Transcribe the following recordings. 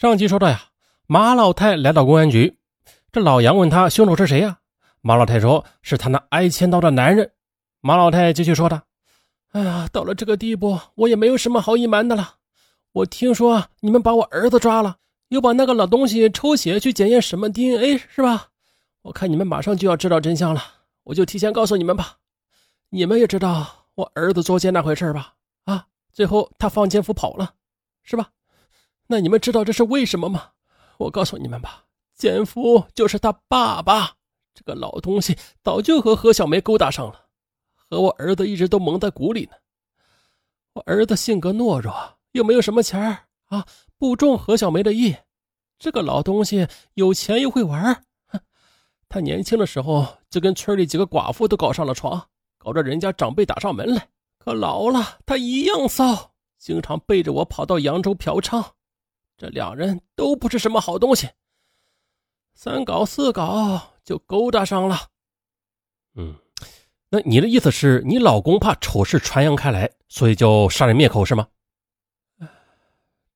上集说到呀，马老太来到公安局，这老杨问他凶手是谁呀？马老太说是他那挨千刀的男人。马老太继续说道：“哎呀，到了这个地步，我也没有什么好隐瞒的了。我听说你们把我儿子抓了，又把那个老东西抽血去检验什么 DNA 是吧？我看你们马上就要知道真相了，我就提前告诉你们吧。你们也知道我儿子捉奸那回事吧？啊，最后他放奸夫跑了，是吧？”那你们知道这是为什么吗？我告诉你们吧，奸夫就是他爸爸。这个老东西早就和何小梅勾搭上了，和我儿子一直都蒙在鼓里呢。我儿子性格懦弱，又没有什么钱儿啊，不中何小梅的意。这个老东西有钱又会玩，哼他年轻的时候就跟村里几个寡妇都搞上了床，搞着人家长辈打上门来。可老了，他一样骚，经常背着我跑到扬州嫖娼。这两人都不是什么好东西，三搞四搞就勾搭上了。嗯，那你的意思是你老公怕丑事传扬开来，所以就杀人灭口是吗？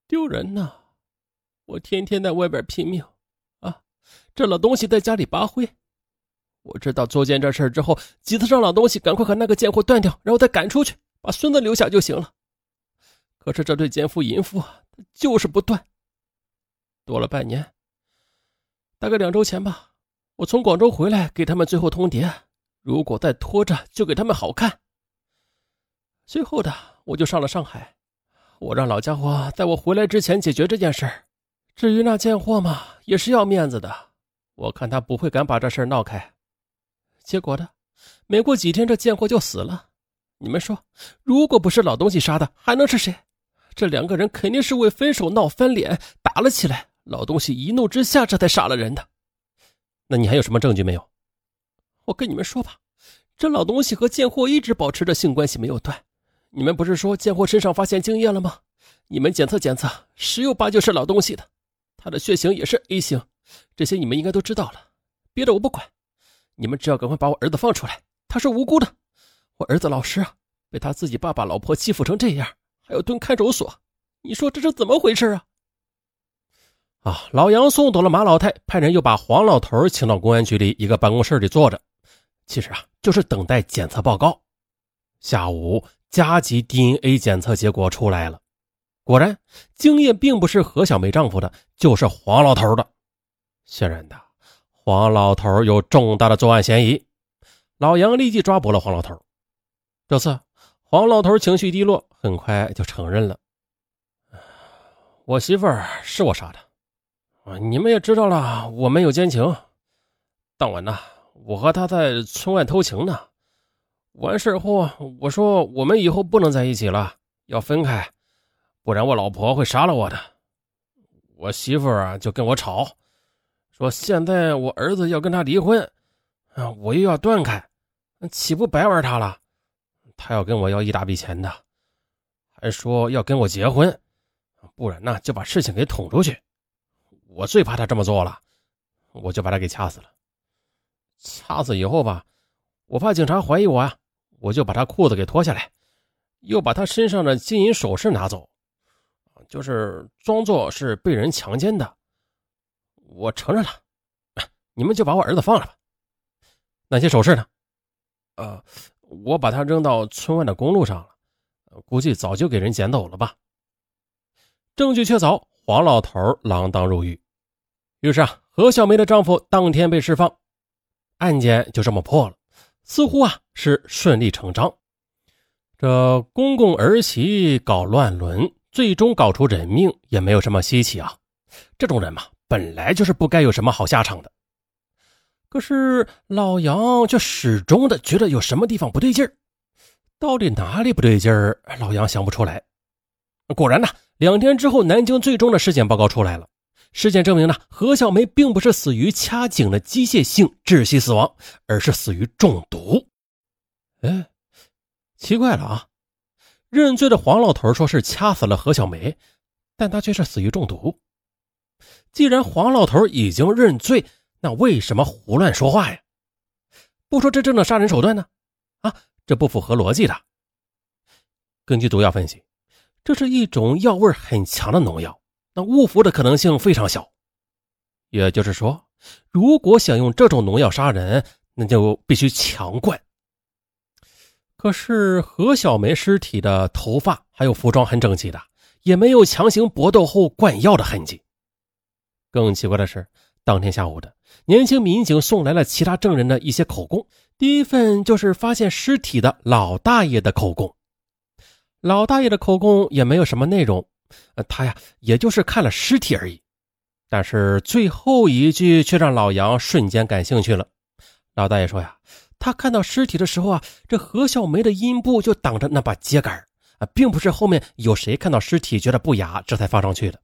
丢人呐！我天天在外边拼命啊，这老东西在家里扒灰。我知道做奸这事之后，几次让老东西赶快和那个贱货断掉，然后再赶出去，把孙子留下就行了。可是这对奸夫淫妇他就是不断。多了半年，大概两周前吧，我从广州回来，给他们最后通牒：如果再拖着，就给他们好看。随后的，我就上了上海，我让老家伙在我回来之前解决这件事至于那贱货嘛，也是要面子的，我看他不会敢把这事闹开。结果的，没过几天，这贱货就死了。你们说，如果不是老东西杀的，还能是谁？这两个人肯定是为分手闹翻脸，打了起来。老东西一怒之下，这才杀了人的。那你还有什么证据没有？我跟你们说吧，这老东西和贱货一直保持着性关系没有断。你们不是说贱货身上发现精液了吗？你们检测检测，十有八九是老东西的。他的血型也是 A 型，这些你们应该都知道了。别的我不管，你们只要赶快把我儿子放出来，他是无辜的。我儿子老实啊，被他自己爸爸老婆欺负成这样，还要蹲看守所，你说这是怎么回事啊？啊！老杨送走了马老太，派人又把黄老头请到公安局里一个办公室里坐着，其实啊，就是等待检测报告。下午，加急 DNA 检测结果出来了，果然，精液并不是何小梅丈夫的，就是黄老头的。显然的，黄老头有重大的作案嫌疑。老杨立即抓捕了黄老头。这次，黄老头情绪低落，很快就承认了：“ 我媳妇儿是我杀的。”啊！你们也知道了，我们有奸情。当晚呢，我和他在村外偷情呢。完事后，我说我们以后不能在一起了，要分开，不然我老婆会杀了我的。我媳妇儿啊，就跟我吵，说现在我儿子要跟他离婚，啊，我又要断开，岂不白玩他了？他要跟我要一大笔钱的，还说要跟我结婚，不然呢，就把事情给捅出去。我最怕他这么做了，我就把他给掐死了。掐死以后吧，我怕警察怀疑我啊，我就把他裤子给脱下来，又把他身上的金银首饰拿走，就是装作是被人强奸的。我承认了，你们就把我儿子放了吧。那些首饰呢？呃，我把他扔到村外的公路上了，估计早就给人捡走了吧。证据确凿，黄老头锒铛入狱。于是啊，何小梅的丈夫当天被释放，案件就这么破了，似乎啊是顺理成章。这公公儿媳搞乱伦，最终搞出人命，也没有什么稀奇啊。这种人嘛，本来就是不该有什么好下场的。可是老杨却始终的觉得有什么地方不对劲儿，到底哪里不对劲儿？老杨想不出来。果然呢，两天之后，南京最终的尸检报告出来了。尸检证明呢，何小梅并不是死于掐颈的机械性窒息死亡，而是死于中毒。哎，奇怪了啊！认罪的黄老头说是掐死了何小梅，但他却是死于中毒。既然黄老头已经认罪，那为什么胡乱说话呀？不说真正的杀人手段呢？啊，这不符合逻辑的。根据毒药分析，这是一种药味很强的农药。那误服的可能性非常小。也就是说，如果想用这种农药杀人，那就必须强灌。可是何小梅尸体的头发还有服装很整齐的，也没有强行搏斗后灌药的痕迹。更奇怪的是，当天下午的年轻民警送来了其他证人的一些口供，第一份就是发现尸体的老大爷的口供。老大爷的口供也没有什么内容，呃他呀，也就是看了尸体而已。但是最后一句却让老杨瞬间感兴趣了。老大爷说呀，他看到尸体的时候啊，这何小梅的阴部就挡着那把秸秆啊，并不是后面有谁看到尸体觉得不雅，这才放上去的。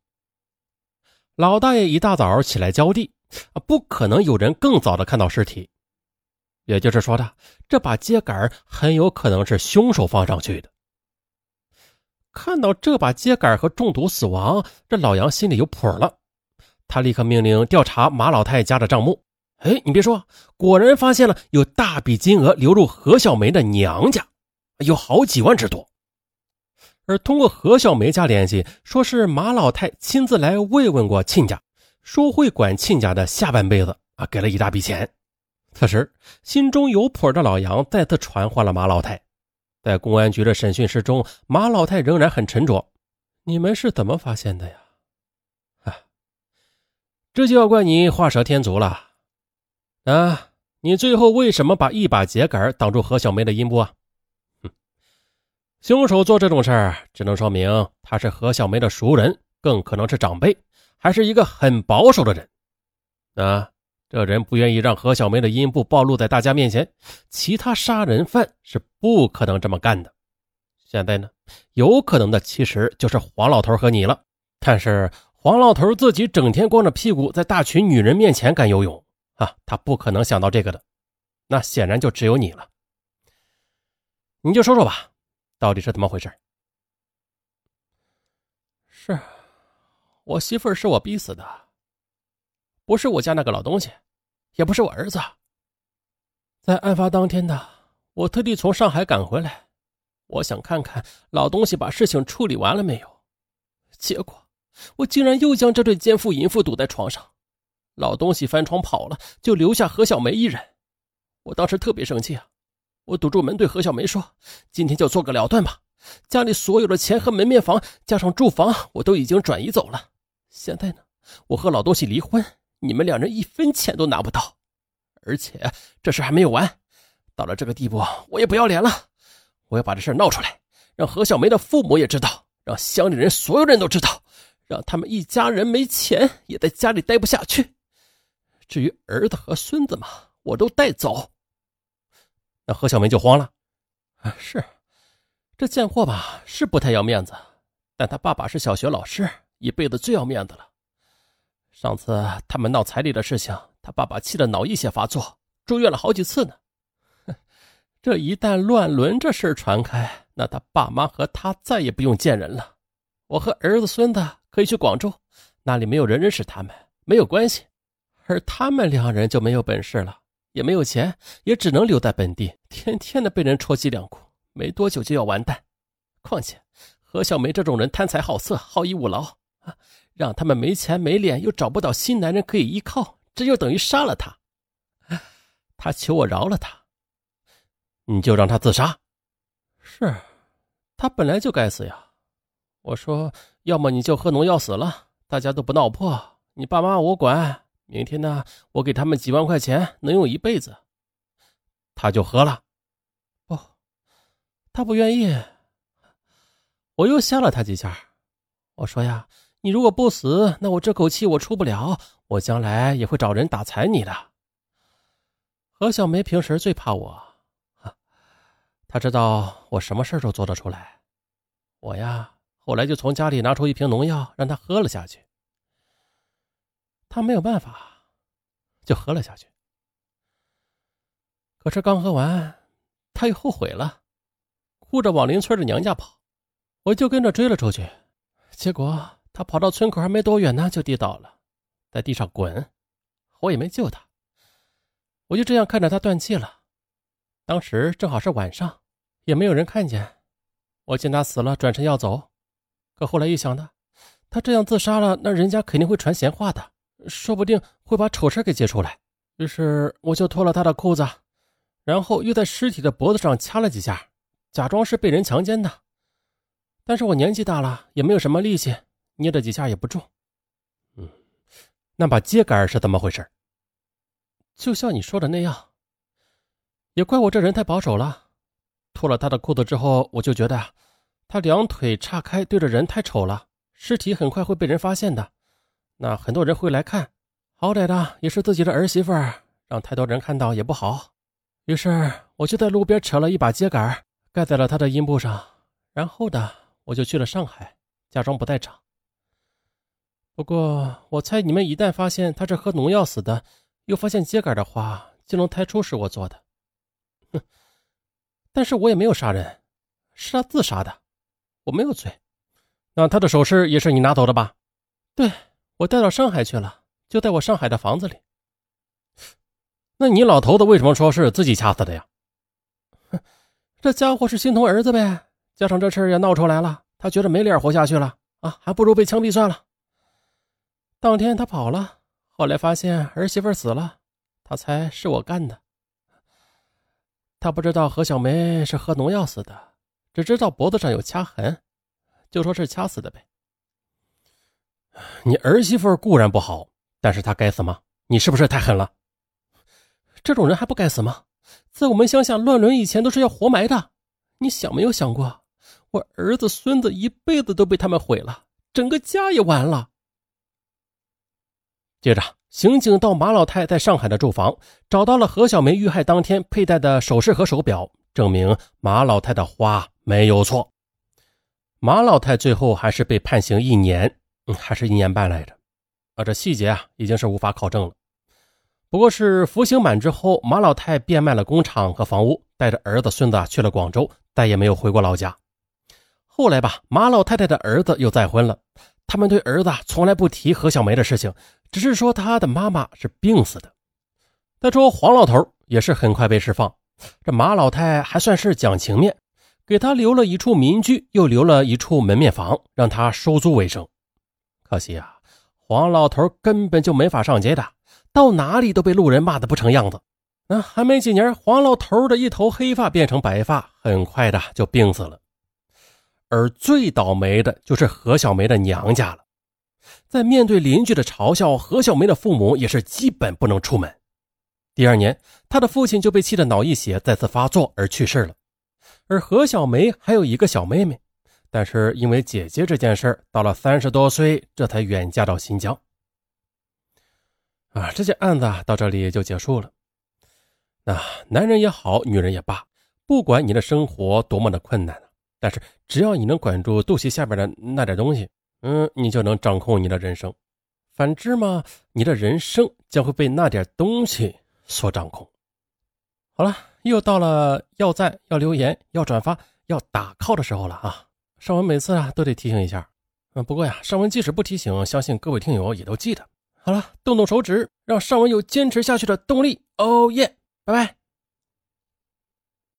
老大爷一大早起来浇地啊，不可能有人更早的看到尸体，也就是说的，这把秸秆很有可能是凶手放上去的。看到这把秸秆和中毒死亡，这老杨心里有谱了。他立刻命令调查马老太家的账目。哎，你别说，果然发现了有大笔金额流入何小梅的娘家，有好几万之多。而通过何小梅家联系，说是马老太亲自来慰问过亲家，说会管亲家的下半辈子啊，给了一大笔钱。此时，心中有谱的老杨再次传唤了马老太。在公安局的审讯室中，马老太仍然很沉着：“你们是怎么发现的呀？”啊这就要怪你画蛇添足了，啊！你最后为什么把一把秸秆挡住何小梅的阴部啊？哼，凶手做这种事儿，只能说明他是何小梅的熟人，更可能是长辈，还是一个很保守的人。啊，这人不愿意让何小梅的阴部暴露在大家面前，其他杀人犯是不可能这么干的。现在呢，有可能的其实就是黄老头和你了，但是。黄老头自己整天光着屁股在大群女人面前干游泳啊，他不可能想到这个的。那显然就只有你了。你就说说吧，到底是怎么回事？是我媳妇儿是我逼死的，不是我家那个老东西，也不是我儿子。在案发当天的，我特地从上海赶回来，我想看看老东西把事情处理完了没有，结果。我竟然又将这对奸夫淫妇堵在床上，老东西翻床跑了，就留下何小梅一人。我当时特别生气啊！我堵住门对何小梅说：“今天就做个了断吧，家里所有的钱和门面房加上住房，我都已经转移走了。现在呢，我和老东西离婚，你们两人一分钱都拿不到。而且这事还没有完，到了这个地步，我也不要脸了，我要把这事闹出来，让何小梅的父母也知道，让乡里人所有人都知道。”让他们一家人没钱也在家里待不下去。至于儿子和孙子嘛，我都带走。那何小梅就慌了。啊，是，这贱货吧，是不太要面子，但他爸爸是小学老师，一辈子最要面子了。上次他们闹彩礼的事情，他爸爸气得脑溢血发作，住院了好几次呢。这一旦乱伦这事传开，那他爸妈和他再也不用见人了。我和儿子孙子。可以去广州，那里没有人认识他们，没有关系，而他们两人就没有本事了，也没有钱，也只能留在本地，天天的被人戳脊梁骨，没多久就要完蛋。况且何小梅这种人贪财好色，好逸恶劳啊，让他们没钱没脸，又找不到新男人可以依靠，这就等于杀了他。他求我饶了他，你就让他自杀。是，他本来就该死呀。我说，要么你就喝农药死了，大家都不闹破，你爸妈我管。明天呢，我给他们几万块钱，能用一辈子。他就喝了，不，他不愿意。我又吓了他几下。我说呀，你如果不死，那我这口气我出不了，我将来也会找人打残你的。何小梅平时最怕我，她知道我什么事都做得出来。我呀。后来就从家里拿出一瓶农药，让她喝了下去。她没有办法，就喝了下去。可是刚喝完，她又后悔了，哭着往邻村的娘家跑。我就跟着追了出去，结果他跑到村口还没多远呢，就跌倒了，在地上滚。我也没救他，我就这样看着他断气了。当时正好是晚上，也没有人看见。我见他死了，转身要走。可后来一想呢，他这样自杀了，那人家肯定会传闲话的，说不定会把丑事给揭出来。于是我就脱了他的裤子，然后又在尸体的脖子上掐了几下，假装是被人强奸的。但是我年纪大了，也没有什么力气，捏了几下也不重。嗯，那把秸秆是怎么回事？就像你说的那样，也怪我这人太保守了。脱了他的裤子之后，我就觉得他两腿岔开对着人太丑了，尸体很快会被人发现的。那很多人会来看，好歹的也是自己的儿媳妇，让太多人看到也不好。于是我就在路边扯了一把秸秆，盖在了他的阴部上，然后的。我就去了上海，假装不在场。不过，我猜你们一旦发现他是喝农药死的，又发现秸秆的话，就能猜出是我做的。哼！但是我也没有杀人，是他自杀的，我没有罪。那他的首饰也是你拿走的吧？对，我带到上海去了，就在我上海的房子里。那你老头子为什么说是自己掐死的呀？哼，这家伙是心疼儿子呗。加上这事儿也闹出来了，他觉得没脸活下去了啊，还不如被枪毙算了。当天他跑了，后来发现儿媳妇死了，他猜是我干的。他不知道何小梅是喝农药死的，只知道脖子上有掐痕，就说是掐死的呗。你儿媳妇固然不好，但是她该死吗？你是不是太狠了？这种人还不该死吗？在我们乡下，乱伦以前都是要活埋的。你想没有想过？我儿子、孙子一辈子都被他们毁了，整个家也完了。接着，刑警到马老太在上海的住房，找到了何小梅遇害当天佩戴的首饰和手表，证明马老太的话没有错。马老太最后还是被判刑一年，嗯还是一年半来着。啊，这细节啊已经是无法考证了。不过是服刑满之后，马老太变卖了工厂和房屋，带着儿子、孙子去了广州，再也没有回过老家。后来吧，马老太太的儿子又再婚了。他们对儿子从来不提何小梅的事情，只是说他的妈妈是病死的。再说黄老头也是很快被释放，这马老太还算是讲情面，给他留了一处民居，又留了一处门面房，让他收租为生。可惜啊，黄老头根本就没法上街的，到哪里都被路人骂得不成样子。那还没几年，黄老头的一头黑发变成白发，很快的就病死了。而最倒霉的就是何小梅的娘家了，在面对邻居的嘲笑，何小梅的父母也是基本不能出门。第二年，他的父亲就被气得脑溢血，再次发作而去世了。而何小梅还有一个小妹妹，但是因为姐姐这件事到了三十多岁，这才远嫁到新疆。啊，这件案子到这里就结束了。那男人也好，女人也罢，不管你的生活多么的困难但是，只要你能管住肚脐下边的那点东西，嗯，你就能掌控你的人生。反之嘛，你的人生将会被那点东西所掌控。好了，又到了要赞、要留言、要转发、要打 call 的时候了啊！尚文每次啊都得提醒一下，嗯，不过呀，尚文即使不提醒，相信各位听友也都记得。好了，动动手指，让尚文有坚持下去的动力。哦耶，拜拜。